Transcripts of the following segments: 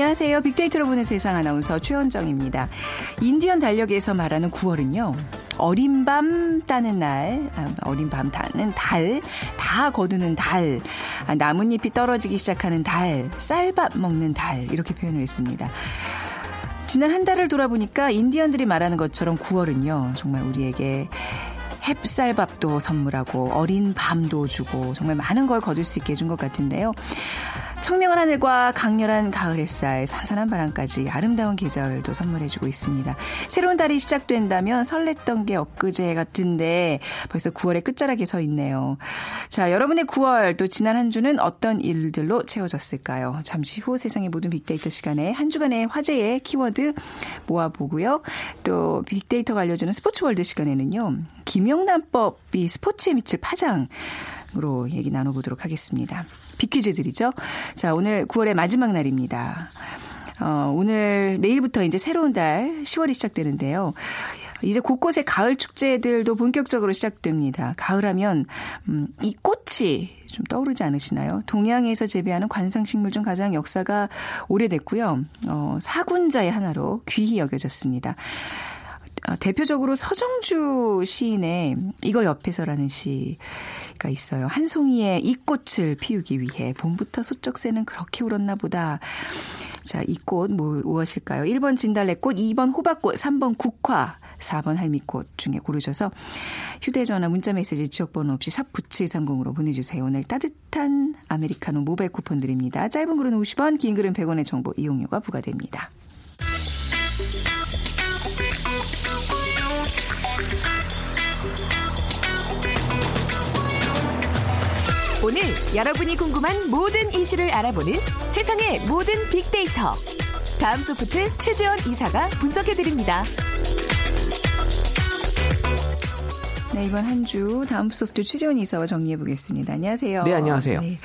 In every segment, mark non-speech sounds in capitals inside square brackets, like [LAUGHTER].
안녕하세요. 빅데이터로 보는 세상 아나운서 최현정입니다. 인디언 달력에서 말하는 9월은요. 어린 밤 따는 날, 아, 어린 밤 따는 달, 다 거두는 달, 아, 나뭇잎이 떨어지기 시작하는 달, 쌀밥 먹는 달, 이렇게 표현을 했습니다. 지난 한 달을 돌아보니까 인디언들이 말하는 것처럼 9월은요. 정말 우리에게 햅쌀밥도 선물하고 어린 밤도 주고 정말 많은 걸 거둘 수 있게 해준 것 같은데요. 청명한 하늘과 강렬한 가을 햇살, 선선한 바람까지 아름다운 계절도 선물해주고 있습니다. 새로운 달이 시작된다며 설렜던 게 엊그제 같은데 벌써 9월의 끝자락에 서 있네요. 자, 여러분의 9월 또 지난 한 주는 어떤 일들로 채워졌을까요? 잠시 후 세상의 모든 빅데이터 시간에 한 주간의 화제의 키워드 모아보고요. 또 빅데이터가 알려주는 스포츠월드 시간에는요. 김영란법이 스포츠에 미칠 파장 으로 얘기 나눠보도록 하겠습니다. 비퀴즈들이죠. 자, 오늘 9월의 마지막 날입니다. 어, 오늘 내일부터 이제 새로운 달 10월이 시작되는데요. 이제 곳곳에 가을 축제들도 본격적으로 시작됩니다. 가을하면 음, 이 꽃이 좀 떠오르지 않으시나요? 동양에서 재배하는 관상식물 중 가장 역사가 오래됐고요. 어, 사군자의 하나로 귀히 여겨졌습니다. 어, 대표적으로 서정주 시인의 이거 옆에서라는 시가 있어요. 한 송이의 이 꽃을 피우기 위해 봄부터 소쩍새는 그렇게 울었나 보다. 자, 이 꽃 뭐, 무엇일까요? 1번 진달래꽃, 2번 호박꽃, 3번 국화, 4번 할미꽃 중에 고르셔서 휴대전화 문자메시지 지역번호 없이 샵 9730으로 보내주세요. 오늘 따뜻한 아메리카노 모바일 쿠폰 드립니다. 짧은 글은 50원, 긴 글은 100원의 정보 이용료가 부과됩니다. 오늘 여러분이 궁금한 모든 이슈를 알아보는 세상의 모든 빅데이터. 다음 소프트 최재원 이사가 분석해드립니다. 네, 이번 한 주 다음 소프트 최재원 이사와 정리해 보겠습니다. 안녕하세요. 네, 안녕하세요. 네.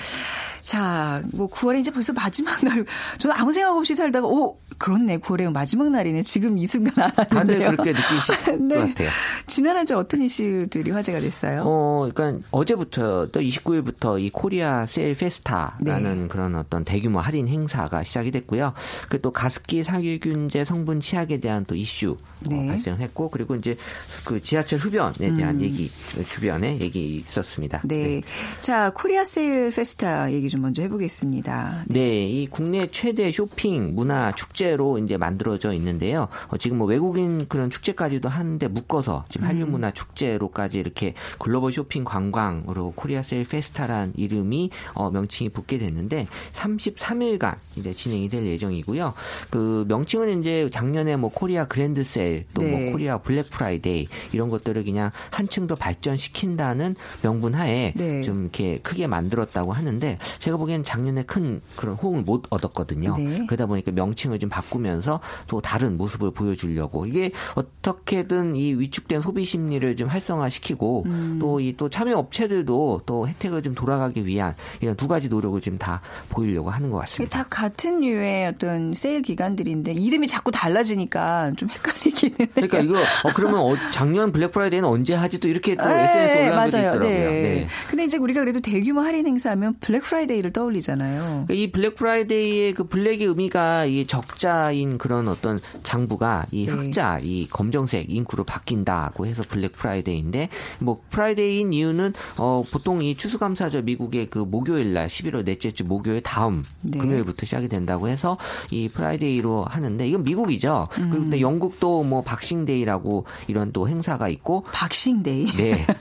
자, 뭐 9월에 이제 벌써 마지막 날. [LAUGHS] 저는 아무 생각 없이 살다가 오, 그렇네. 9월에 마지막 날이네. 지금 이 순간 알았는데요. 그렇게 느끼실 [LAUGHS] 네. 것 같아요. 지난 한 주 어떤 이슈들이 화제가 됐어요? 어, 그러니까 어제부터 또 29일부터 이 코리아 세일 페스타라는 네. 그런 어떤 대규모 할인 행사가 시작이 됐고요. 그 또 가습기 살균제 성분 치약에 대한 또 이슈 어, 네. 어, 발생했고 그리고 이제 그 지하철 흡연에 대한 음. 얘기 주변에 얘기 있었습니다. 네. 네. 자, 코리아 세일 페스타 얘기 좀 먼저 해보겠습니다. 네. 네, 이 국내 최대 쇼핑 문화 축제로 이제 만들어져 있는데요. 어, 지금 뭐 외국인 그런 축제까지도 하는데 묶어서 지금 한류 문화 축제로까지 이렇게 글로벌 쇼핑 관광으로 코리아 세일 페스타란 이름이 어, 명칭이 붙게 됐는데 33일간 이제 진행이 될 예정이고요. 그 명칭은 이제 작년에 뭐 코리아 그랜드 세일 또뭐 네. 코리아 블랙 프라이데이 이런 것들을 그냥 한층 더 발전시킨다는 명분 하에 네. 좀 이렇게 크게 만들었다고 하는데 제가 보기엔 작년에 큰 그런 호응을 못 얻었거든요. 네. 그러다 보니까 명칭을 좀 바꾸면서 또 다른 모습을 보여주려고 이게 어떻게든 이 위축된 소비 심리를 좀 활성화시키고 음. 또이 또 참여 업체들도 또 혜택을 좀 돌아가기 위한 이런 두 가지 노력을 지금 다 보이려고 하는 것 같습니다. 다 같은 류의 어떤 세일 기간들인데 이름이 자꾸 달라지니까 좀 헷갈리기는. 그러니까 이거 어, 그러면 어, 작년 블랙 프라이데이는 언제 하지 또 이렇게 또 SNS에 네, 올라오고 있더라고요. 네. 네. 근데 이제 우리가 그래도 대규모 할인 행사하면 블랙 프라이데이 를 떠올리잖아요. 그러니까 이 블랙 프라이데이의 그 블랙의 의미가 이 적자인 그런 어떤 장부가 이 네. 흑자, 이 검정색 잉크로 바뀐다고 해서 블랙 프라이데이인데 뭐 Friday인 이유는 어 보통 이 추수감사절 미국의 그 목요일 날 11월 넷째 주 목요일 다음 네. 금요일부터 시작이 된다고 해서 이 Friday로 하는데 이건 미국이죠. 음. 또 영국도 뭐 박싱데이라고 이런 또 행사가 있고 박싱데이. 네. [LAUGHS]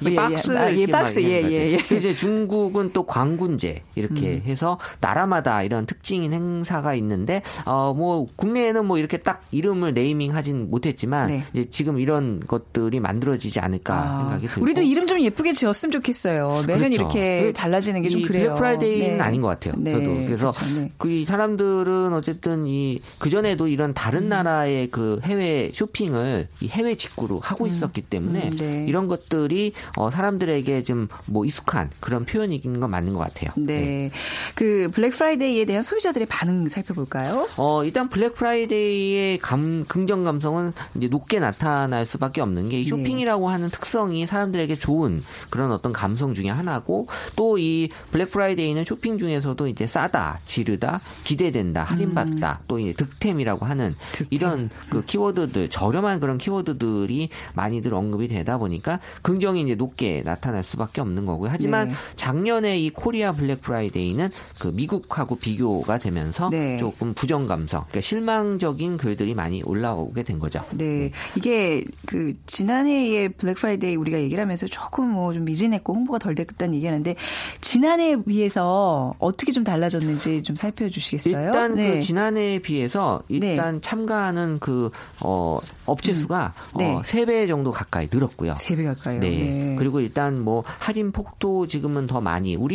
[LAUGHS] 이, 이 박스 아, 예, 박스 예예 예, 예. 이제 중국은 또 광군제 이렇게 음. 해서 나라마다 이런 특징인 행사가 있는데 어 뭐 국내에는 뭐 이렇게 딱 이름을 네이밍 하진 못했지만 네. 이제 지금 이런 것들이 만들어지지 않을까 아, 생각이 들고 우리도 이름 좀 예쁘게 지었으면 좋겠어요. 매년 그렇죠. 이렇게 그 달라지는 게 좀 이 그래요. 블랙 프라이데이는 네. 아닌 것 같아요. 네, 저도 그래서 그렇죠. 네. 그이 사람들은 어쨌든 이 그전에도 이런 다른 나라의 그 해외 쇼핑을 이 해외 직구로 하고 있었기 때문에 음, 네. 이런 것들이 어 사람들에게 좀 뭐 익숙한 그런 표현인 건 맞는 것 같아요. 네. 그 블랙 프라이데이에 대한 소비자들의 반응 살펴볼까요? 어, 일단 블랙 프라이데이의 감, 긍정 감성은 이제 높게 나타날 수밖에 없는 게이 네. 쇼핑이라고 하는 특성이 사람들에게 좋은 그런 어떤 감성 중에 하나고 또 이 블랙 프라이데이는 쇼핑 중에서도 이제 싸다, 지르다, 기대된다, 할인받다, 또 이제 득템이라고 하는 음. 득템. 이런 그 키워드들, 저렴한 그런 키워드들이 많이들 언급이 되다 보니까 긍정이 이제 높게 나타날 수밖에 없는 거고요. 하지만 네. 작년에 이 코리아 블랙 프라이데이는 그 미국하고 비교가 되면서 네. 조금 부정 감성, 그러니까 실망적인 글들이 많이 올라오게 된 거죠. 네. 이게 그 지난해의 블랙 프라이데이 우리가 얘기를 하면서 조금 뭐 좀 미진했고 홍보가 덜 됐다는 얘기하는데 지난해에 비해서 어떻게 좀 달라졌는지 좀 살펴주시겠어요? 일단 네. 그 지난해에 비해서 일단 참가하는 그 어, 업체 수가 네. 어, 3배 정도 가까이 늘었고요. 세배 가까이요. 네. 네. 그리고 일단 뭐 할인 폭도 지금은 더 많이 우리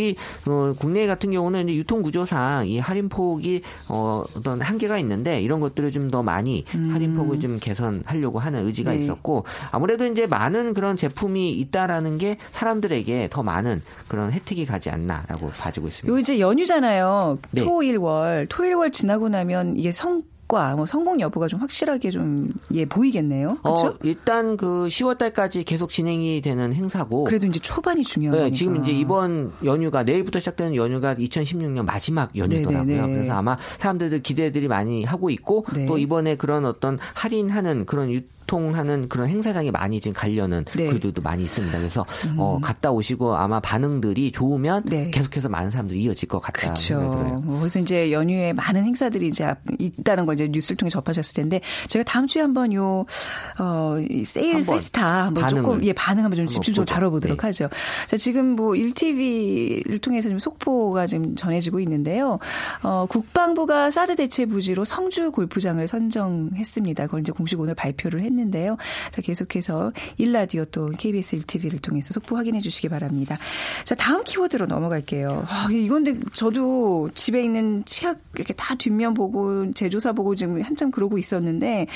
어, 국내 같은 경우는 유통 구조상 이 할인 폭이 어, 어떤 한계가 있는데 이런 것들을 좀 더 많이 할인 폭을 좀 개선하려고 하는 의지가 음. 네. 있었고 아무래도 이제 많은 그런 제품이 있다라는 게 사람들에게 더 많은 그런 혜택이 가지 않나라고 봐지고 있습니다. 요 이제 연휴잖아요. 네. 토일월. 토일월 지나고 나면 이게 성 과, 뭐 성공 여부가 좀 확실하게 좀 예 보이겠네요. 그렇죠? 어, 일단 그 10월 달까지 계속 진행이 되는 행사고 그래도 이제 초반이 중요하니까. 네, 지금 이제 이번 연휴가 내일부터 시작되는 연휴가 2016년 마지막 연휴더라고요. 네네네. 그래서 아마 사람들도 기대들이 많이 하고 있고 네. 또 이번에 그런 어떤 할인하는 그런 유통하는 그런 행사장에 많이 지금 가려는 네. 음. 글들도 많이 있습니다. 그래서 어, 갔다 오시고 아마 반응들이 좋으면 네. 계속해서 많은 사람들이 이어질 것 같다 그렇죠. 뭐 그래서 이제 연휴에 많은 행사들이 이제 앞- 있다는 걸 이제 뉴스를 통해 접하셨을 텐데 저희가 다음 주에 한번 요 어, 이 세일 한번 페스타 한번 반응을 조금 예 반응 한번 좀 집중적으로. 다뤄보도록 네. 하죠. 자 지금 뭐 1TV를 통해서 지금 속보가 지금 전해지고 있는데요. 어, 국방부가 사드 대체 부지로 성주 골프장을 선정했습니다. 그걸 이제 공식 오늘 발표를 했는데 요. 자 계속해서 일라디오 또 KBS 1TV를 통해서 속보 확인해 주시기 바랍니다. 자 다음 키워드로 넘어갈게요. 아, 이건 근데 저도 집에 있는 치약 이렇게 다 뒷면 보고 제조사 보고 지금 한참 그러고 있었는데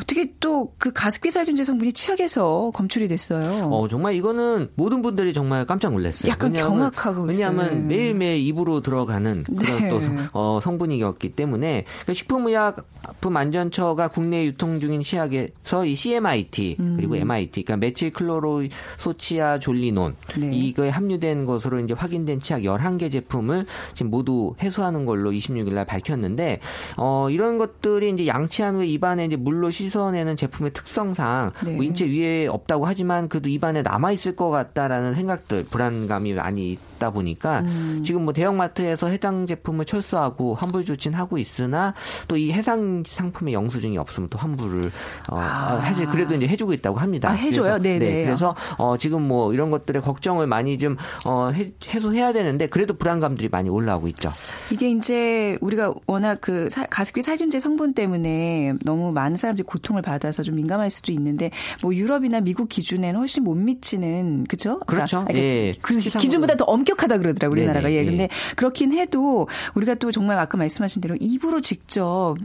어떻게 또 그 가습기 살균제 성분이 치약에서 검출이 됐어요. 어, 정말 이거는 모든 분들이 정말 깜짝 놀랐어요. 약간 왜냐하면- 경악하고 왜냐하면 있어요. 매일매일 입으로 들어가는 그런 네. 또 어, 성분이었기 때문에 그 식품의약품안전처가 국내에 유통 중인 치약에 서 이 CMIT 음. 그리고 MIT 그러니까 메칠 클로로소치아 졸리논 네. 이거에 함유된 것으로 이제 확인된 치약 11개 제품을 지금 모두 해소하는 걸로 26일 날 밝혔는데 어, 이런 것들이 이제 양치한 후에 입안에 이제 물로 씻어내는 제품의 특성상 네. 뭐 인체 위에 없다고 하지만 그래도 입안에 남아 있을 것 같다라는 생각들 불안감이 많이 있다 보니까 음. 지금 뭐 대형마트에서 해당 제품을 철수하고 환불 조치는 하고 있으나 또 이 해당 상품의 영수증이 없으면 또 환불을 어, 아. 사실 그래도 이제 해주고 있다고 합니다. 아, 해줘요? 그래서, 네네. 네, 그래서 어, 지금 뭐 이런 것들의 걱정을 많이 좀 어, 해, 해소해야 되는데 그래도 불안감들이 많이 올라오고 있죠. 이게 이제 우리가 워낙 그 사- 가습기 살균제 성분 때문에 너무 많은 사람들이 고통을 받아서 좀 민감할 수도 있는데 뭐 유럽이나 미국 기준에는 훨씬 못 미치는 그죠? 그렇죠. 그러니까 예. 그 기준보다 더 엄 격하다 그러더라고 요 우리나라가. 네네, 예. 예. 근데 그렇긴 해도 우리가 또 정말 아까 말씀하신 대로 입으로 직접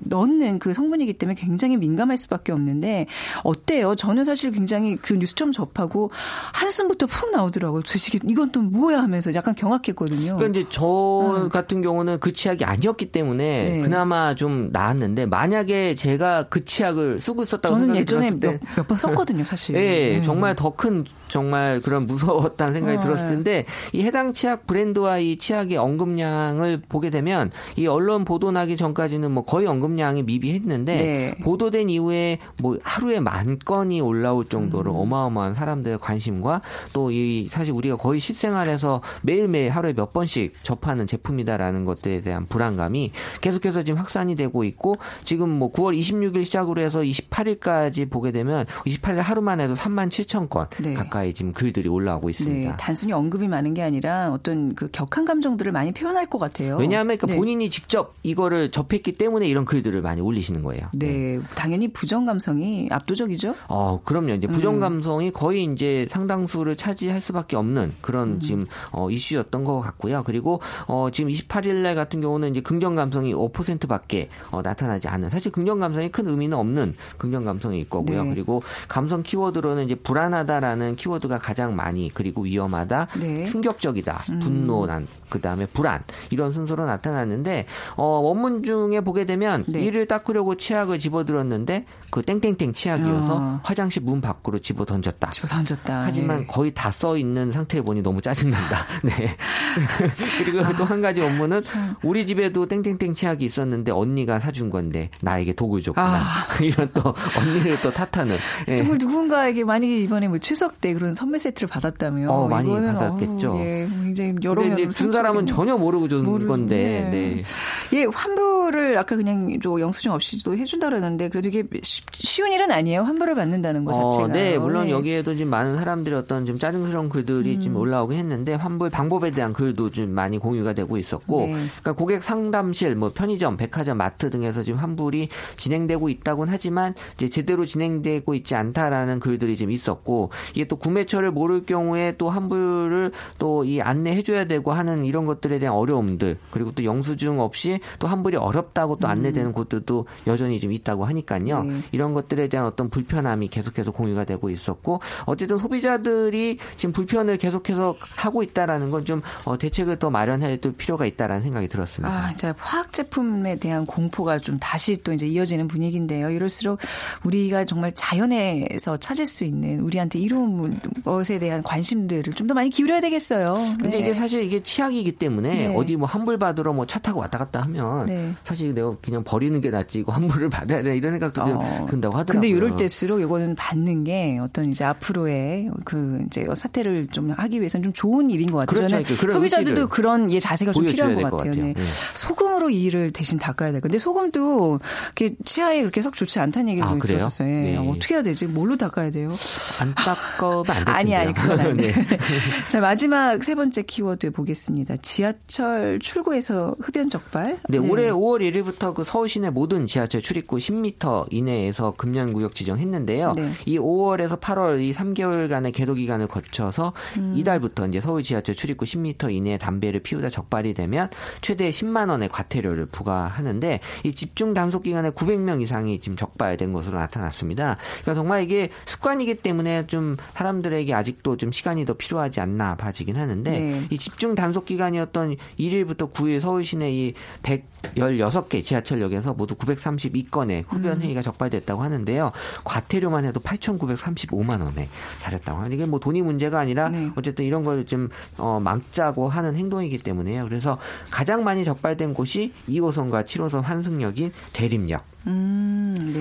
넣는 그 성분이기 때문에 굉장히 민감할 수밖에 없는데 어때요? 저는 사실 굉장히 그 뉴스 처음 접하고 한숨부터 푹 나오더라고요. 도대체 이건 또 뭐야 하면서 약간 경악했거든요. 그러니까 이제 저 같은 경우는 그 치약이 아니었기 때문에 네. 그나마 좀 나았는데 만약에 제가 그 치약을 쓰고 있었다고 저는 예전에 때몇번 썼거든요, 사실. 예, 네. 정말 더큰 정말 그런 무서웠다는 생각이 어, 들었을 텐데 이 해당 치약 브랜드와 이 치약의 언급량을 보게 되면 이 언론 보도 나기 전까지는 뭐 거의 언급량이 미비했는데 네. 보도된 이후에 뭐 하루에 만 건이 올라올 정도로 음. 어마어마한 사람들의 관심과 또 이 사실 우리가 거의 실생활에서 매일매일 하루에 몇 번씩 접하는 제품이다라는 것들에 대한 불안감이 계속해서 지금 확산이 되고 있고 지금 뭐 9월 26일 시작으로 해서 28일까지 보게 되면 28일 하루만 해도 3만 7천 건 네. 가까이 지금 글들이 올라오고 있습니다. 네, 단순히 언급이 많은 게 아니라 어떤 그 격한 감정들을 많이 표현할 것 같아요. 왜냐하면 그러니까 네. 본인이 직접 이거를 접했기 때문에 이런 글들을 많이 올리시는 거예요. 네, 당연히 부정 감성이 압도적이죠. 어, 그럼요. 이제 음. 부정 감성이 거의 이제 상당수를 차지할 수밖에 없는 그런 음. 지금 어, 이슈였던 것 같고요. 그리고 어, 지금 28일 날 같은 경우는 이제 긍정 감성이 5%밖에 어, 나타나지 않는 사실 긍정 감성이 큰 의미는 없는 긍정 감성일 거고요. 네. 그리고 감성 키워드로는 이제 불안하다라는 키워드 가 가장 많이 그리고 위험하다, 네. 음. 충격적이다, 분노, 난 그다음에 불안 이런 순서로 나타났는데 어, 원문 중에 보게 되면 네. 이를 닦으려고 치약을 집어들었는데 그 땡땡땡 치약이어서 어. 화장실 문 밖으로 집어 던졌다. 집어 던졌다. 하지만 네. 거의 다 써 있는 상태를 보니 너무 짜증난다. [LAUGHS] 네. [LAUGHS] 그리고 또한 가지 아, 참. 우리 집에도 땡땡땡 치약이 있었는데 언니가 사준 건데 나에게 독을 줬구나. 아. [LAUGHS] 이런 또 언니를 또 탓하는. 예. 정말 누군가에게 만약에 이번에 뭐 추석 때 그런 선물 세트를 받았다면 어, 많이 이거는 받았겠죠. 예, 굉장히 여러 이제 준 사람은. 전혀 모르고 준 모르- 건데. 네. 네. 예, 환불을 아까 그냥 저 영수증 없이도 해준다 그러는데 그래도 이게 쉬- 쉬운 일은 아니에요. 환불을 받는다는 것 자체가. 어, 네, 물론 예. 여기에도 좀 많은 사람들이 어떤 좀 짜증스러운 글들이 음. 좀 올라오긴 했는데 환불 방법에 대한 글도 좀 많이 공유가 되고 있었고, 네. 그러니까 고객 상담실, 뭐 편의점, 백화점, 마트 등에서 지금 환불이 진행되고 있다곤 하지만 이제 제대로 진행되고 있지 않다라는 글들이 좀 있었고, 이게 또 구매처를 모를 경우에 또 환불을 또 이 안내해줘야 되고 하는 이런 것들에 대한 어려움들, 그리고 또 영수증 없이 또 환불이 어렵다고 또 안내되는 곳들도 여전히 좀 있다고 하니까요. 네. 이런 것들에 대한 어떤 불편함이 계속해서 공유가 되고 있었고 어쨌든 소비자들이 지금 불편을 계속해서 하고 있다라는 건좀 어, 대책을 더 마련할 또 필요가 있다라는 생각이 들었습니다. 아, 자, 화학 제품에 대한 공포가 좀 다시 또 이제 이어지는 분위기인데요. 이럴수록 우리가 정말 자연에서 찾을 수 있는 우리한테 이로운 것에 대한 관심들을 좀 더 많이 기울여야 되겠어요. 근데 네. 이게 사실 이게 치약이기 때문에 네. 어디 뭐 환불 받으러 뭐 차 타고 왔다 갔다 하면 네. 사실 내가 그냥 버리는 게 낫지 이거 환불을 [LAUGHS] 받아야 돼 이런 생각도 좀 어, 든다고 하더라고요. 근데 이럴 때일수록 이거는 받는 게 어떤 이제 앞으로의 그 이제 사태를 좀 하기 위해서는 좀 좋은 일인 것 같아요. 그렇죠. 그러니까 그런 소비자들도 그런 예 자세가 좀 필요한 될것것 같아요. 같아요. 네. 예. 소금으로 이 일을 대신 닦아야 될 건데 소금도 이렇게 치아에 그렇게 썩 좋지 않다는 얘기를 아? 들었어요. 예. 네. 어떻게 해야 되지? 뭘로 닦아야 돼요? 안 닦으면 안 될 텐데요. 아니 아니 그건 안 돼. [LAUGHS] 네. [LAUGHS] 자 마지막 세 번째 키워드 보겠습니다. 지하철 출구에서 흡연 적발. 네, 올해 5월 1일부터 그 서울 시내 모든 지하철 출입구 10m 이내에서 금연 구역 지정했는데요. 네. 이 5월에서 8월 이 3개월간의 계도 기간을 거쳐서 음. 이달부터 이제 서울 지하철 출입구 10m 이내에 담배를 피우다 적발이 되면 최대 10만 원의 과태료를 부과하는데 이 집중 단속 기간에 900명 이상이 지금 적발된 것으로 나타났습니다. 그러니까 정말 이게 습관이기 때문에 좀 사람 들에게 아직도 좀 시간이 더 필요하지 않나 봐지긴 하는데 네. 이 집중 단속 기간이었던 1일부터 9일 서울 시내 이 116개 지하철역에서 모두 932건의 흡연 회의가 적발됐다고 하는데요. 과태료만 해도 8,935만 원에 달했다고 하는 이게 뭐 돈이 문제가 아니라 네. 어쨌든 이런 걸좀 어, 막자고 하는 행동이기 때문에요. 그래서 가장 많이 적발된 곳이 2호선과 7호선 환승역인 대림역. 음,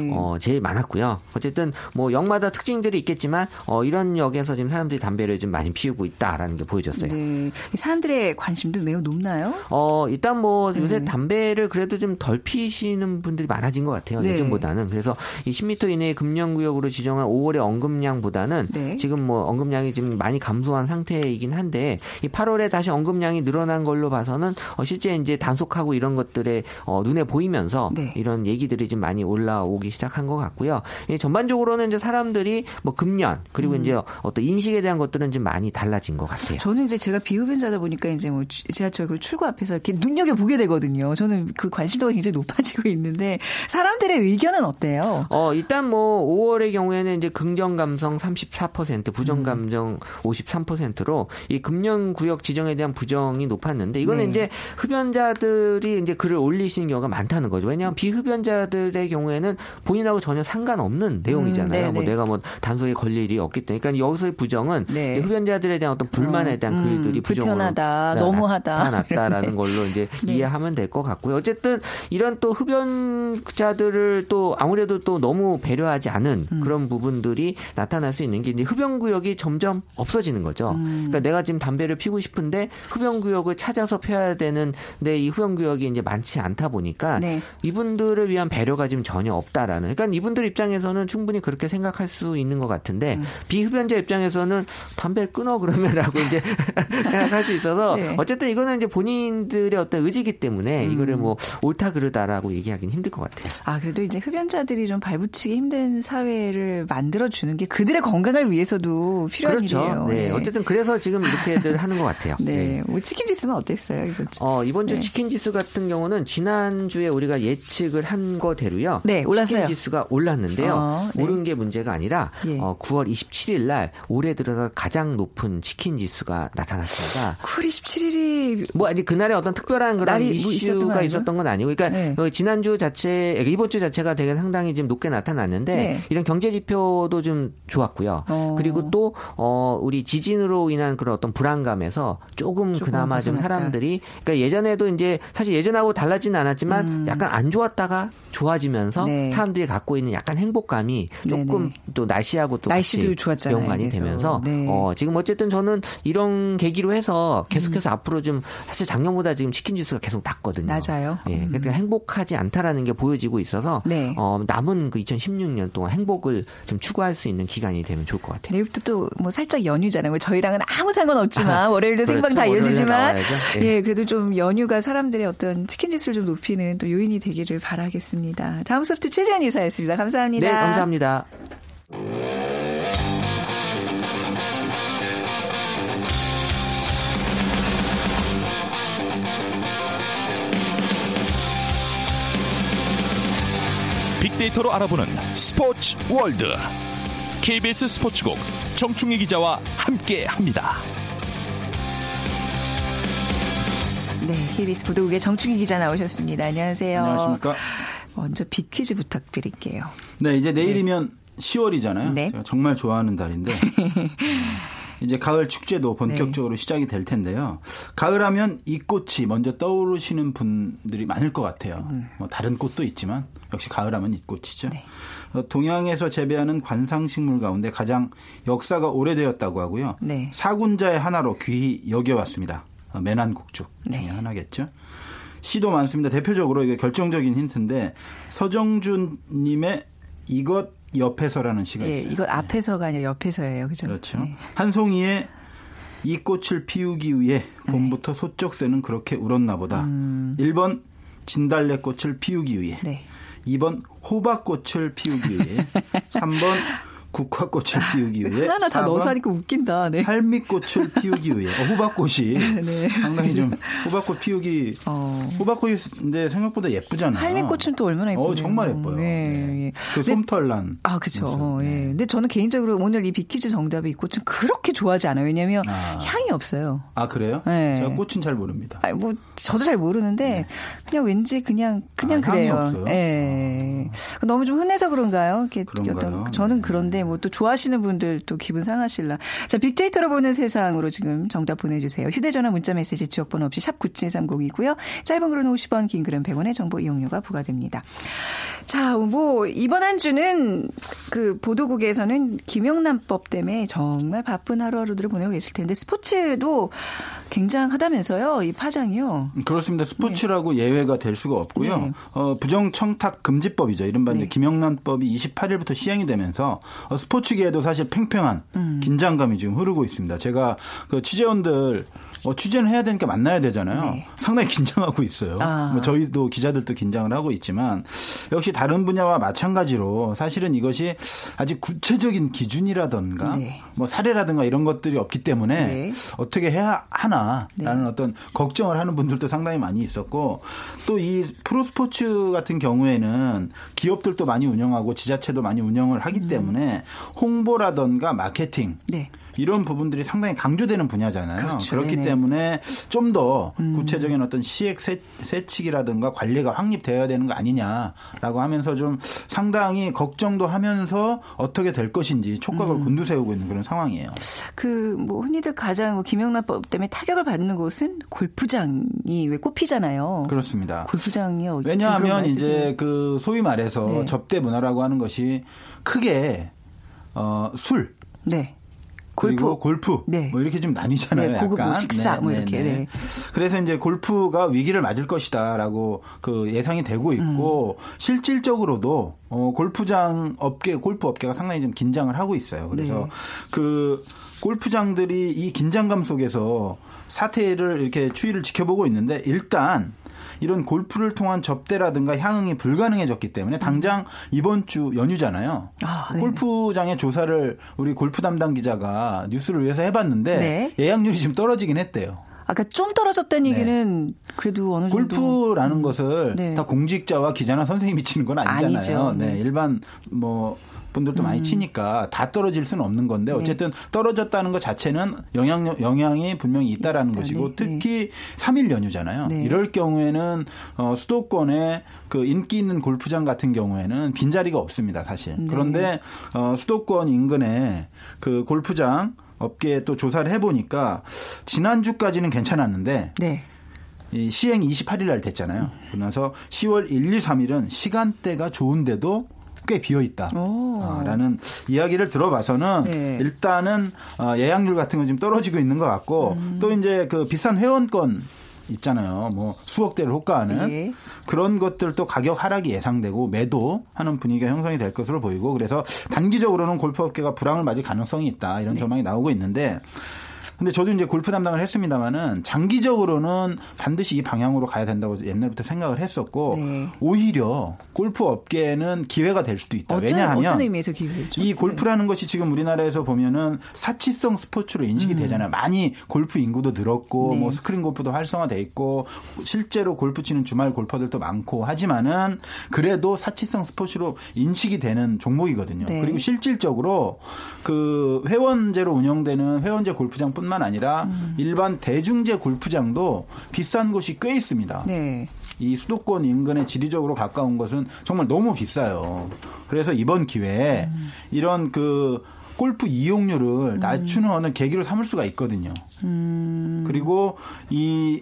네. 어, 제일 많았고요. 어쨌든 뭐 역마다 특징들이 있겠지만 어, 이런 역에서 지금 사람들이 담배를 좀 많이 피우고 있다라는 게 보여졌어요. 네. 사람들의 관심도 매우 높나요? 어, 일단 뭐 요새 네. 담배를 그래도 좀 덜 피시는 분들이 많아진 것 같아요. 네. 예전보다는. 그래서 이 10m 이내의 금연구역으로 지정한 5월의 언급량보다는 네. 지금 뭐 언급량이 지금 많이 감소한 상태이긴 한데 이 8월에 다시 언급량이 늘어난 걸로 봐서는 어, 실제 이제 단속하고 이런 것들에 어, 눈에 보이면서 네. 이런 얘기들이 좀 많이 올라오기 시작한 것 같고요. 이 전반적으로는 이제 사람들이 뭐 금연 그리고 음. 이제 어떤 인식에 대한 것들은 좀 많이 달라진 것 같아요. 저는 이제 제가 비흡연자다 보니까 이제 뭐 지- 지하철 그 출구 앞에서 이렇게 눈여겨 보게 되거든요. 저는 그 관심도가 굉장히 높아지고 [LAUGHS] 있는데 사람들의 의견은 어때요? 어, 일단 뭐 5월의 경우에는 이제 긍정 감성 34%, 부정 음. 감정 53%로 이 금연 구역 지정에 대한 부정이 높았는데 이거는 네. 이제 흡연자들이 이제 글을 올리시는 경우가 많다는 거죠. 왜냐하면 비흡연자들 흡연자들의 경우에는 본인하고 전혀 상관없는 내용이잖아요. 음, 뭐 네네. 내가 뭐 단속에 걸릴 일이 없기 때문에. 그러니까 여기서의 부정은 네. 흡연자들에 대한 어떤 불만에 대한 음, 글들이 부정으로 불편하다, 나- 너무하다. 나타났다라는 [LAUGHS] 걸로 이제 네. 이해하면 될 것 같고요. 어쨌든 이런 또 흡연자들을 또 아무래도 또 너무 배려하지 않은 음. 그런 부분들이 나타날 수 있는 게 이제 흡연 구역이 점점 없어지는 거죠. 음. 그러니까 내가 지금 담배를 피고 싶은데 흡연 구역을 찾아서 펴야 되는데 이 흡연 구역이 이제 많지 않다 보니까 네. 이분들을 위한 배려가 지금 전혀 없다라 는. 그러니까 이분들 입장에서는 충분히 그렇게 생각할 수 있는 것 같은데 음. 비흡연자 입장에서는 담배 끊어 그러면라고 이제 [LAUGHS] 생각할 수 있어서 네. 어쨌든 이거는 이제 본인들의 어떤 의지기 때문에 이거를 뭐 옳다 그르다라고 얘기하기는 힘들 것 같아요. 아, 그래도 이제 흡연자들이 좀 발붙이기 힘든 사회를 만들어 주는 게 그들의 건강을 위해서도 필요한 그렇죠. 일이에요. 네. 어쨌든 그래서 지금 이렇게들 하는 것 같아요. 네. 뭐 치킨 지수는 어땠어요, 이번 주? 어, 이번 주 네. 치킨 지수 같은 경우는 지난 주에 우리가 예측을 한 거대로요. 네, 올랐어요. 지수가 올랐는데요. 어, 네. 오른 게 문제가 아니라 예. 어, 9월 27일 날 올해 들어서 가장 높은 치킨 지수가 나타났습니다. 9월 27일이 뭐 아직 그날에 어떤 특별한 그런 뭐 이슈가 아니죠? 있었던 건 아니고, 그러니까 네. 어, 지난주 자체, 이번 주 자체가 되게 상당히 좀 높게 나타났는데 네. 이런 경제 지표도 좀 좋았고요. 어. 그리고 또 어, 우리 지진으로 인한 그런 어떤 불안감에서 조금, 조금 그나마 좀 벗어났다. 사람들이, 그러니까 예전에도 이제 사실 예전하고 달라지는 않았지만 약간 안 좋았다가 좋아지면서 음. 네. 사람들 이 갖고 있는 약간 행복감이 조금 네네. 또 날씨하고 또 날씨도 좋았잖아요, 연관이 그래서. 되면서 네. 어, 지금 어쨌든 저는 이런 계기로 해서 음. 계속해서 앞으로 좀 사실 작년보다 지금 치킨 지수가 계속 낮거든요. 낮아요. 예, 그러니까 행복하지 않다라는 게 보여지고 있어서 네. 어, 남은 그 2016년 동안 행복을 좀 추구할 수 있는 기간이 되면 좋을 것 같아요. 내일부터 또 뭐 살짝 연휴잖아요. 뭐 저희랑은 아무 상관없지만 [LAUGHS] 월요일도 그렇죠. 생방 다 이어지지만. 예. 예, 그래도 좀 연휴가 사람들의 어떤 치킨 지수를 좀 높이는 또 요인이 되기를 바라겠습니다. 다음 소프트 최재현 이사였습니다. 감사합니다. 네, 감사합니다. 빅데이터로 알아보는 스포츠 월드 KBS 스포츠국 정충희 기자와 함께 합니다. 네, KBS 보도국의 정충희 기자 나오셨습니다. 안녕하세요. 안녕하십니까. 먼저 빅퀴즈 부탁드릴게요. 네, 이제 내일이면 10월이잖아요. 네. 제가 정말 좋아하는 달인데 어, [LAUGHS] 이제 가을 축제도 본격적으로 시작이 될 텐데요. 가을 하면 이 꽃이 먼저 떠오르시는 분들이 많을 것 같아요. 뭐 다른 꽃도 있지만 역시 가을 하면 이 꽃이죠. 어, 동양에서 재배하는 관상식물 가운데 가장 역사가 오래되었다고 하고요. 네. 사군자의 하나로 귀히 여겨왔습니다. 어, 매난국죽 중에 네. 하나겠죠. 시도 많습니다. 대표적으로 이게 결정적인 힌트인데 서정준 님의 이것 옆에서라는 시가 예, 있어요. 이거 앞에서가 아니라 옆에서예요. 그죠? 그렇죠. 네. 한 송이의 이 꽃을 피우기 위해 봄부터 소쩍새는 그렇게 울었나 보다. 음. 1번 진달래 꽃을 피우기 위해. 네. 2번 호박꽃을 피우기 위해. 3번 국화꽃을 피우기 위해. 하나하나 다 4번 넣어서 하니까 웃긴다. 네. 할미꽃을 피우기 위해. 어, 호박꽃이 [LAUGHS] 네. 상당히 좀 [LAUGHS] 호박꽃 피우기. 어. 호박꽃이 근데 생각보다 예쁘잖아요. 할미꽃은 또 얼마나 예뻐요. 어, 정말 예뻐요. 네. 네. 예. 그 솜털난. 아. 어, 예. 네. 근데 저는 개인적으로 오늘 이 비키즈 정답의 이 꽃은 그렇게 좋아하지 않아요. 왜냐면 아. 향이 없어요. 아 그래요? 네. 제가 꽃은 잘 모릅니다. 아, 뭐 저도 잘 모르는데 그냥 왠지 그냥 그냥 네. 아, 그래요. 없어요? 예. 너무 좀 흔해서 그런가요? 이렇게 그런가요? 어떤 저는 네. 그런데 뭐 또 좋아하시는 분들 또 기분 상하실라. 자, 빅데이터로 보는 세상으로 지금 정답 보내주세요. 휴대전화 문자메시지 지역번호 없이 샵 9730이고요. 짧은 글은 50원, 긴 글은 100원의 정보 이용료가 부과됩니다. 자, 뭐 이번 한 주는 그 보도국에서는 김영란법 때문에 정말 바쁜 하루하루들을 보내고 계실 텐데 스포츠도 굉장하다면서요. 이 파장이요. 그렇습니다. 스포츠라고 예외가 될 수가 없고요. 네. 어, 부정청탁 금지법이죠. 이른바 네. 이제 김영란법이 28일부터 시행이 되면서 어, 스포츠계에도 사실 팽팽한 음. 긴장감이 지금 흐르고 있습니다. 제가 그 취재원들 어, 취재는 해야 되니까 만나야 되잖아요. 네. 상당히 [LAUGHS] 긴장하고 있어요. 아. 뭐 저희도 기자들도 긴장을 하고 있지만 역시 다른 분야와 마찬가지로 사실은 이것이 아직 구체적인 기준이라던가 네. 뭐 사례라든가 이런 것들이 없기 때문에 네. 어떻게 해야 하나라는 어떤 걱정을 하는 분들도 상당히 많이 있었고 또 이 프로스포츠 같은 경우에는 기업들도 많이 운영하고 지자체도 많이 운영을 하기 때문에 홍보라던가 마케팅 네. 이런 부분들이 상당히 강조되는 분야잖아요. 그렇죠. 그렇기 네네. 때문에 좀 더 구체적인 어떤 시액 세, 세칙이라든가 관리가 확립되어야 되는 거 아니냐라고 하면서 좀 상당히 걱정도 하면서 어떻게 될 것인지 촉각을 곤두세우고 있는 그런 상황이에요. 그 뭐 흔히들 가장 뭐 김영란법 때문에 타격을 받는 곳은 골프장이 왜 꼽히잖아요. 그렇습니다. 골프장이 어- 왜냐하면 이제 그 소위 말해서 네. 접대 문화라고 하는 것이 크게 어, 술 네. 그리고 골프, 네. 뭐 이렇게 좀 나뉘잖아요. 네, 고급 뭐 약간. 식사 뭐 이렇게, 네. 그래서 이제 골프가 위기를 맞을 것이다라고 그 예상이 되고 있고 음. 실질적으로도 어 골프장 업계, 골프 업계가 상당히 좀 긴장을 하고 있어요. 그래서 네. 그 골프장들이 이 긴장감 속에서 사태를 이렇게 추이를 지켜보고 있는데 일단 이런 골프를 통한 접대라든가 향응이 불가능해졌기 때문에 당장 이번 주 연휴잖아요. 아, 네. 골프장의 조사를 우리 골프 담당 기자가 뉴스를 위해서 해봤는데 네. 예약률이 지금 떨어지긴 했대요. 아까 좀 떨어졌다는 얘기는 그래도 어느 정도 골프라는 것을 네. 다 공직자와 기자나 선생님이 치는 건 아니잖아요. 아니죠. 네. 네. 일반 뭐 분들도 많이 치니까 다 떨어질 수는 없는 건데 어쨌든 떨어졌다는 것 자체는 영향 영향이 분명히 있다라는 것이고 네. 특히 3일 연휴잖아요. 네. 이럴 경우에는 어 수도권에 그 인기 있는 골프장 같은 경우에는 빈자리가 없습니다, 사실. 네. 그런데 어 수도권 인근에 그 골프장 업계에 또 조사를 해 보니까 지난주까지는 괜찮았는데 네. 이 시행이 28일 날 됐잖아요. 그러면서 10월 1, 2, 3일은 시간대가 좋은데도 꽤 비어 있다라는 이야기를 들어봐서는 네. 일단은 어, 예약률 같은 건 좀 떨어지고 있는 것 같고 음. 또 이제 그 비싼 회원권 있잖아요. 뭐 수억 대를 호가하는 예. 그런 것들도 가격 하락이 예상되고 매도하는 분위기가 형성이 될 것으로 보이고 그래서 단기적으로는 골프 업계가 불황을 맞을 가능성이 있다 이런 전망이 나오고 있는데 근데 저도 이제 골프 담당을 했습니다마는 장기적으로는 반드시 이 방향으로 가야 된다고 옛날부터 생각을 했었고 네. 오히려 골프 업계는 기회가 될 수도 있다. 어떤, 왜냐하면 어떤 의미에서 기회죠? 이 골프라는 것이 지금 우리나라에서 보면은 사치성 스포츠로 인식이 되잖아요. 많이 골프 인구도 늘었고 음. 네. 뭐 스크린 골프도 활성화돼 있고 실제로 골프 치는 주말 골퍼들도 많고 하지만은 그래도 사치성 스포츠로 인식이 되는 종목이거든요. 네. 그리고 실질적으로 그 회원제로 운영되는 회원제 골프장뿐 만 아니라 음. 일반 대중제 골프장도 비싼 곳이 꽤 있습니다. 네. 이 수도권 인근에 지리적으로 가까운 것은 정말 너무 비싸요. 그래서 이번 기회에 이런 그 골프 이용료를 낮추는 어느 계기로 삼을 수가 있거든요. 그리고 이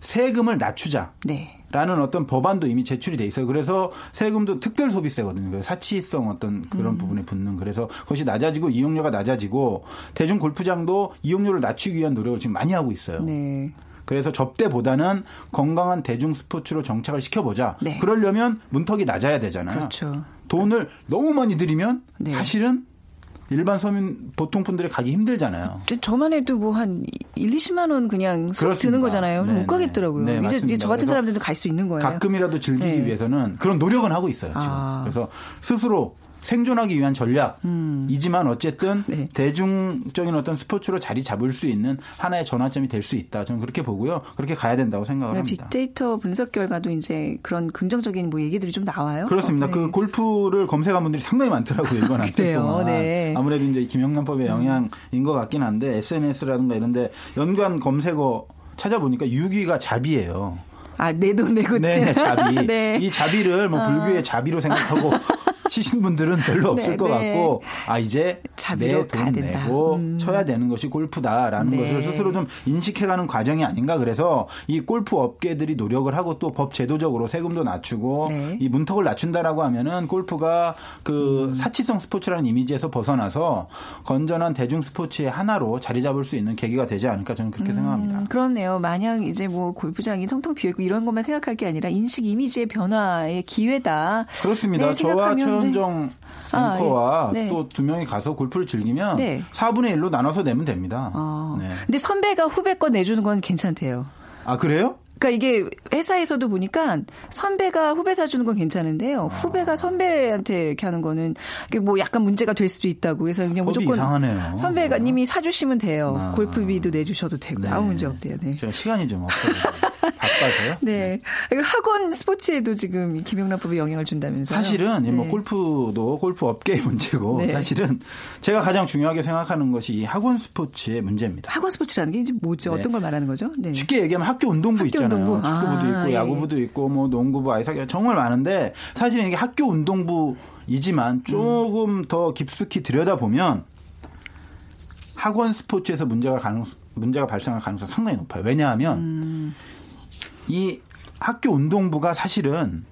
세금을 낮추자. 네. 라는 어떤 법안도 이미 제출이 돼 있어요. 그래서 세금도 특별 소비세거든요. 그래서 사치성 어떤 그런 부분에 붙는 그래서 그것이 낮아지고 이용료가 낮아지고 대중 골프장도 이용료를 낮추기 위한 노력을 지금 많이 하고 있어요. 네. 그래서 접대보다는 건강한 대중 스포츠로 정착을 시켜보자. 네. 그러려면 문턱이 낮아야 되잖아요. 그렇죠. 돈을 너무 많이 들이면 네. 사실은 일반 서민 보통 분들이 가기 힘들잖아요. 저- 저만 해도 뭐 한 1, 20만 원 그냥 쏙 그렇습니다. 드는 거잖아요. 네, 못 가겠더라고요. 네, 이제 맞습니다. 저 같은 사람들도 갈 수 있는 거예요. 가끔이라도 즐기기 네. 위해서는 그런 노력은 하고 있어요. 지금. 아. 그래서 스스로 생존하기 위한 전략이지만 어쨌든 음. [LAUGHS] 네. 대중적인 어떤 스포츠로 자리 잡을 수 있는 하나의 전환점이 될 수 있다. 저는 그렇게 보고요. 그렇게 가야 된다고 생각을 네, 합니다. 빅데이터 분석 결과도 이제 그런 긍정적인 뭐 얘기들이 좀 나와요. 그렇습니다. 어, 네. 그 골프를 검색한 분들이 상당히 많더라고요. 이번 [LAUGHS] 한때? 동안. 네. 아무래도 이제 김영란법의 영향인 것 같긴 한데 SNS라든가 이런데 연관 검색어 찾아보니까 6위가 잡이에요. 아, 내 돈 내고 네, 네, 자비. [LAUGHS] 네. 이 자비를 뭐 불교의 자비로 생각하고 치신 분들은 별로 없을 네, 것 네. 같고 아 이제 내 돈. 내고 음. 쳐야 되는 것이 골프다라는 네. 것을 스스로 좀 인식해가는 과정이 아닌가 그래서 이 골프 업계들이 노력을 하고 또 법 제도적으로 세금도 낮추고 네. 이 문턱을 낮춘다라고 하면은 골프가 음. 그 사치성 스포츠라는 이미지에서 벗어나서 건전한 대중 스포츠의 하나로 자리 잡을 수 있는 계기가 되지 않을까 저는 그렇게 생각합니다. 음, 그렇네요. 만약 이제 뭐 골프장이 텅텅 비어 있고 이런 것만 생각할 게 아니라 인식 이미지의 변화의 기회다. 그렇습니다. 네, 저와 생각하면, 최현정 아, 앵커와 예. 네. 또두 명이 가서 골프를 즐기면 네. 4분의 1로 나눠서 내면 됩니다. 아, 네. 근데 선배가 후배 거 내주는 건 괜찮대요. 아 그래요? 그러니까 이게 회사에서도 보니까 선배가 후배 사주는 건 괜찮은데요. 후배가 선배한테 이렇게 하는 거는 이게 뭐 약간 문제가 될 수도 있다고 그래서 그냥 무조건 이상하네요. 선배님이 사주시면 돼요. 아. 골프비도 내주셔도 되고 네. 아무 문제 없대요. 네. 제가 시간이 좀 없어요. 바빠서요. [LAUGHS] 네. 이걸 학원 스포츠에도 지금 이 김영란법이 영향을 준다면서요? 사실은 뭐 네. 골프도 골프 업계의 문제고 네. 사실은 제가 가장 중요하게 생각하는 것이 이 학원 스포츠의 문제입니다. 학원 스포츠라는 게 이제 뭐죠? 네. 어떤 걸 말하는 거죠? 네. 쉽게 얘기하면 학교 운동부 학교 있잖아요. 운동부. 축구부도 아, 있고 예. 야구부도 있고 뭐 농구부, 아이스하키 정말 많은데 사실은 이게 학교 운동부이지만 조금 더 깊숙이 들여다보면 학원 스포츠에서 문제가 가능 문제가 발생할 가능성이 상당히 높아요. 왜냐하면 음. 이 학교 운동부가 사실은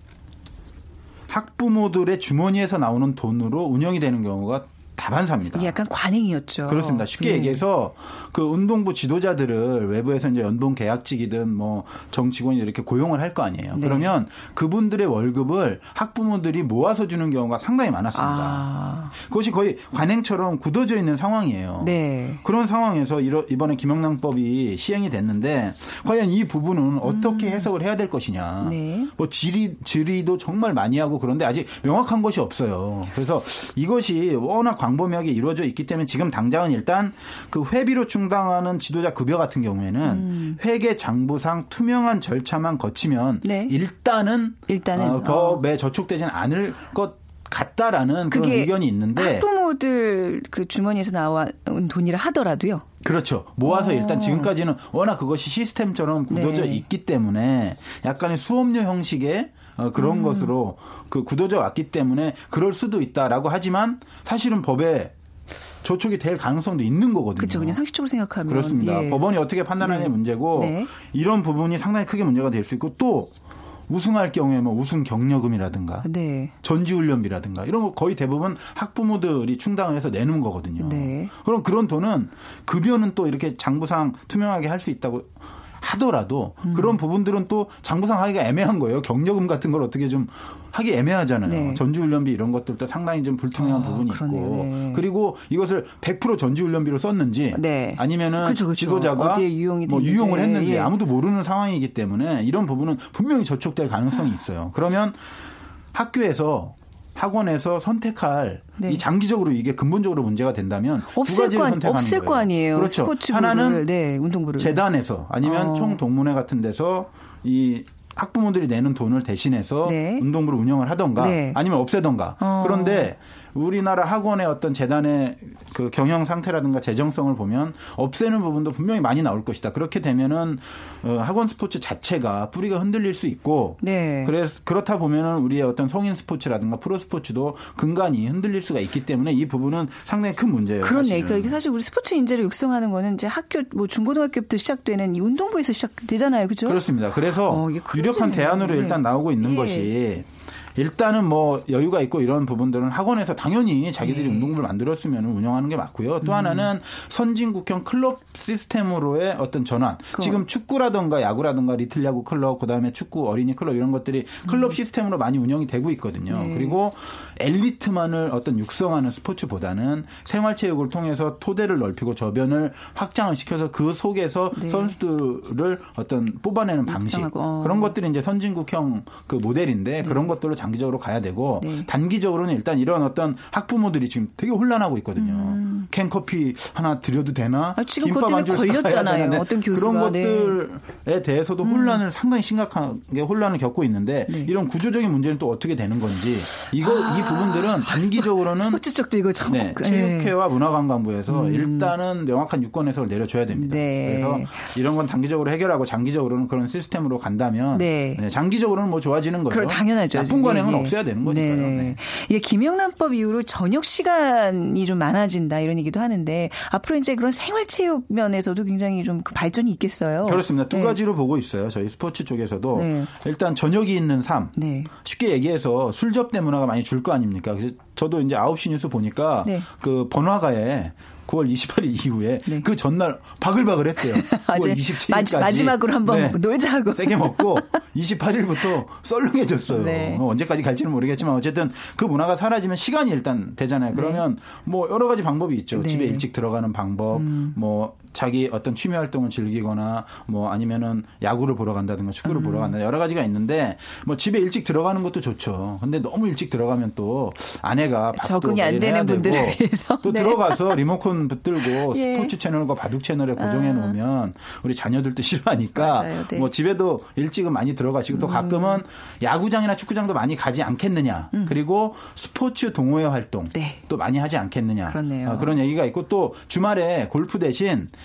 학부모들의 주머니에서 나오는 돈으로 운영이 되는 경우가 다반사입니다. 약간 관행이었죠. 그렇습니다. 쉽게 네. 얘기해서 그 운동부 지도자들을 외부에서 이제 연봉 계약직이든 뭐 정직원이 이렇게 고용을 할 거 아니에요. 네. 그러면 그분들의 월급을 학부모들이 모아서 주는 경우가 상당히 많았습니다. 아. 그것이 거의 관행처럼 굳어져 있는 상황이에요. 네. 그런 상황에서 이번에 김영란법이 시행이 됐는데 과연 이 부분은 어떻게 해석을 해야 될 것이냐. 음. 네. 뭐 질의 질의도 정말 많이 하고 그런데 아직 명확한 것이 없어요. 그래서 이것이 워낙 광범위하게 이루어져 있기 때문에 지금 당장은 일단 그 회비로 충당하는 지도자 급여 같은 경우에는 음. 회계 장부상 투명한 절차만 거치면 네. 일단은, 일단은, 어, 법에 저촉되지는 않을 것 같다라는 그런 의견이 있는데 학부모들 그 주머니에서 나온 돈이라 하더라도요. 그렇죠. 모아서 어. 일단 지금까지는 워낙 그것이 시스템처럼 굳어져 네. 있기 때문에 약간의 수업료 형식의 어, 음. 그런 것으로 그 굳어져 왔기 때문에 그럴 수도 있다라고 하지만 사실은 법에 저촉이 될 가능성도 있는 거거든요. 그렇죠. 그냥 상식적으로 생각하면 그렇습니다. 예. 법원이 어떻게 판단하냐의 네. 문제고 네. 이런 부분이 상당히 크게 문제가 될 수 있고 또 우승할 경우에 뭐 우승 경력금이라든가 네. 전지훈련비라든가 이런 거 거의 대부분 학부모들이 충당을 해서 내는 거거든요. 네. 그럼 그런 돈은 급여는 또 이렇게 장부상 투명하게 할 수 있다고 하더라도 음. 그런 부분들은 또 장부상 하기가 애매한 거예요. 경력금 같은 걸 어떻게 좀 하기 애매하잖아요. 네. 전지훈련비 이런 것들도 상당히 좀 불투명한 아, 부분이 그러네요. 있고 네. 그리고 이것을 100% 전지훈련비로 썼는지 네. 아니면은 그쵸, 그쵸. 지도자가 뭐. 유용을 했는지 예. 아무도 모르는 상황이기 때문에 이런 부분은 분명히 저촉될 가능성이 있어요. 그러면 학교에서 학원에서 선택할 네. 이 장기적으로 이게 근본적으로 문제가 된다면 두 없을 가지를 거, 선택하는 없을 거예요. 거 아니에요. 그렇죠. 하나는 네, 운동부를. 재단에서 아니면 어. 총동문회 같은 데서 이 학부모들이 내는 돈을 대신해서 네. 운동부를 운영을 하던가 네. 아니면 없애던가 어. 그런데 우리나라 학원의 어떤 재단의 그 경영 상태라든가 재정성을 보면 없애는 부분도 분명히 많이 나올 것이다. 그렇게 되면은 어, 학원 스포츠 자체가 뿌리가 흔들릴 수 있고 네. 그래서 그렇다 보면은 우리의 어떤 성인 스포츠라든가 프로 스포츠도 근간이 흔들릴 수가 있기 때문에 이 부분은 상당히 큰 문제예요. 그렇네. 사실은. 그러니까 이게 사실 우리 스포츠 인재를 육성하는 거는 이제 학교 뭐 중고등학교부터 시작되는 이 운동부에서 시작되잖아요. 그죠? 그렇습니다. 그래서 어, 유력한. 대안으로 네. 일단 나오고 있는 예. 것이 일단은 뭐 여유가 있고 이런 부분들은 학원에서 당연히 자기들이 네. 운동부를 만들었으면 운영하는 게 맞고요. 또 하나는 선진국형 클럽 시스템으로의 어떤 전환. 지금 축구라든가 야구라든가 리틀 야구 클럽, 그 다음에 축구 어린이 클럽 이런 것들이 클럽 시스템으로 많이 운영이 되고 있거든요. 네. 그리고 엘리트만을 어떤 육성하는 스포츠보다는 생활체육을 통해서 토대를 넓히고 저변을 확장을 시켜서 그 속에서 네. 선수들을 어떤 뽑아내는 방식 육성하고, 어. 그런 것들이 이제 선진국형 그 모델인데 그런 것들로 장기적으로 가야 되고 네. 단기적으로는 일단 이런 어떤 학부모들이 지금 되게 혼란하고 있거든요. 캔커피 하나 드려도 되나? 음. 아, 지금 김밥 한 줄 걸렸잖아요. 어떤 교수가. 그런 네. 것들에 대해서도 혼란을 상당히 심각하게 혼란을 겪고 있는데 네. 이런 구조적인 문제는 또 어떻게 되는 건지 이거 이 부분들은 단기적으로는 아, 스포츠 쪽도 이거 참. 네, 체육회와 문화관광부에서 일단은 명확한 유권 해석을 내려줘야 됩니다. 음. 네. 그래서 이런 건 단기적으로 해결하고 장기적으로는 그런 시스템으로 간다면 네. 네, 장기적으로는 뭐 좋아지는 거죠. 그럼 당연하죠. 나쁜 관행은 예, 예. 없어야 되는 거니까요. 네. 네. 이게 김영란법 이후로 저녁 시간이 좀 많아진다 이런 얘기도 하는데 앞으로 이제 그런 생활체육 면에서도 굉장히 좀그 발전이 있겠어요. 그렇습니다. 두 네. 가지로 보고 있어요. 저희 스포츠 쪽에서도 네. 일단 저녁이 있는 삶. 네. 쉽게 얘기해서 술 접대 문화가 많이 줄거 아닙니까? 그래서 저도 이제 9시 뉴스 보니까 네. 그 번화가에 9월 28일 이후에 네. 그 전날 바글바글 했대요. 9월 맞아요. 27일까지. 마지, 막으로 한번 놀자고. 세게 먹고 [LAUGHS] 28일부터 썰렁해졌어요. 네. 뭐 언제까지 갈지는 모르겠지만 어쨌든 그 문화가 사라지면 시간이 일단 되잖아요. 그러면 뭐 여러 가지 방법이 있죠. 네. 집에 일찍 들어가는 방법, 뭐 자기 어떤 취미 활동을 즐기거나 뭐 아니면은 야구를 보러 간다든가 축구를 음. 보러 간다 여러 가지가 있는데 뭐 집에 일찍 들어가는 것도 좋죠. 근데 너무 일찍 들어가면 또 아내가 적응이 안 되는 분들을 위해서. 또 [LAUGHS] 네. 들어가서 리모컨 붙들고 [LAUGHS] 예. 아. 스포츠 채널과 바둑 채널에 고정해 놓으면 우리 자녀들도 싫어하니까 맞아요. 네. 음. 뭐 집에도 일찍은 많이 들어가시고 또 가끔은 야구장이나 축구장도 많이 가지 않겠느냐. 그리고 스포츠 동호회 활동 음. 네. 또 많이 하지 않겠느냐. 그렇네요. 아, 그런 얘기가 있고 또 주말에 골프 대신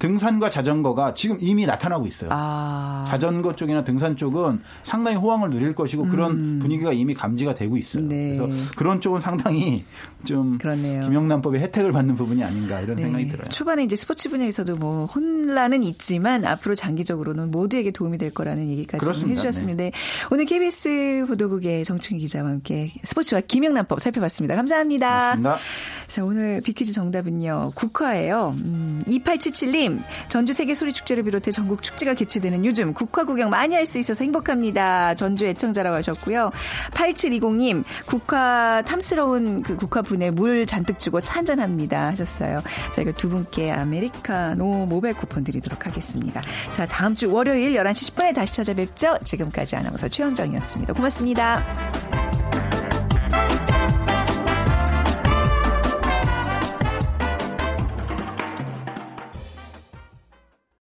등산과 자전거가 지금 이미 나타나고 있어요. 아. 자전거 쪽이나 등산 쪽은 상당히 호황을 누릴 것이고 그런 분위기가 이미 감지가 되고 있어요. 음. 네. 그래서 그런 쪽은 상당히 좀 그렇네요. 김영란법의 혜택을 받는 부분이 아닌가 이런 생각이 들어요. 네. 초반에 이제 스포츠 분야에서도 뭐 혼란은 있지만 앞으로 장기적으로는 모두에게 도움이 될 거라는 얘기까지. 해주셨습니다. 네. 오늘 KBS 보도국의 정충희 기자와 함께 스포츠와 김영란법 살펴봤습니다. 감사합니다. 고맙습니다. 자, 오늘 비퀴즈 정답은요. 국화예요. 음, 2877 님, 전주 세계 소리 축제를 비롯해 전국 축제가 개최되는 요즘 국화 구경 많이 할 수 있어서 행복합니다. 전주 애청자라고 하셨고요. 8720님, 국화 탐스러운 그 국화 분에 물 잔뜩 주고 차 한잔 합니다. 하셨어요. 저희가 두 분께 아메리카노 모바일 쿠폰 드리도록 하겠습니다. 자, 다음 주 월요일 11시 10분에 다시 찾아뵙죠. 지금까지 아나운서 최현정이었습니다. 고맙습니다.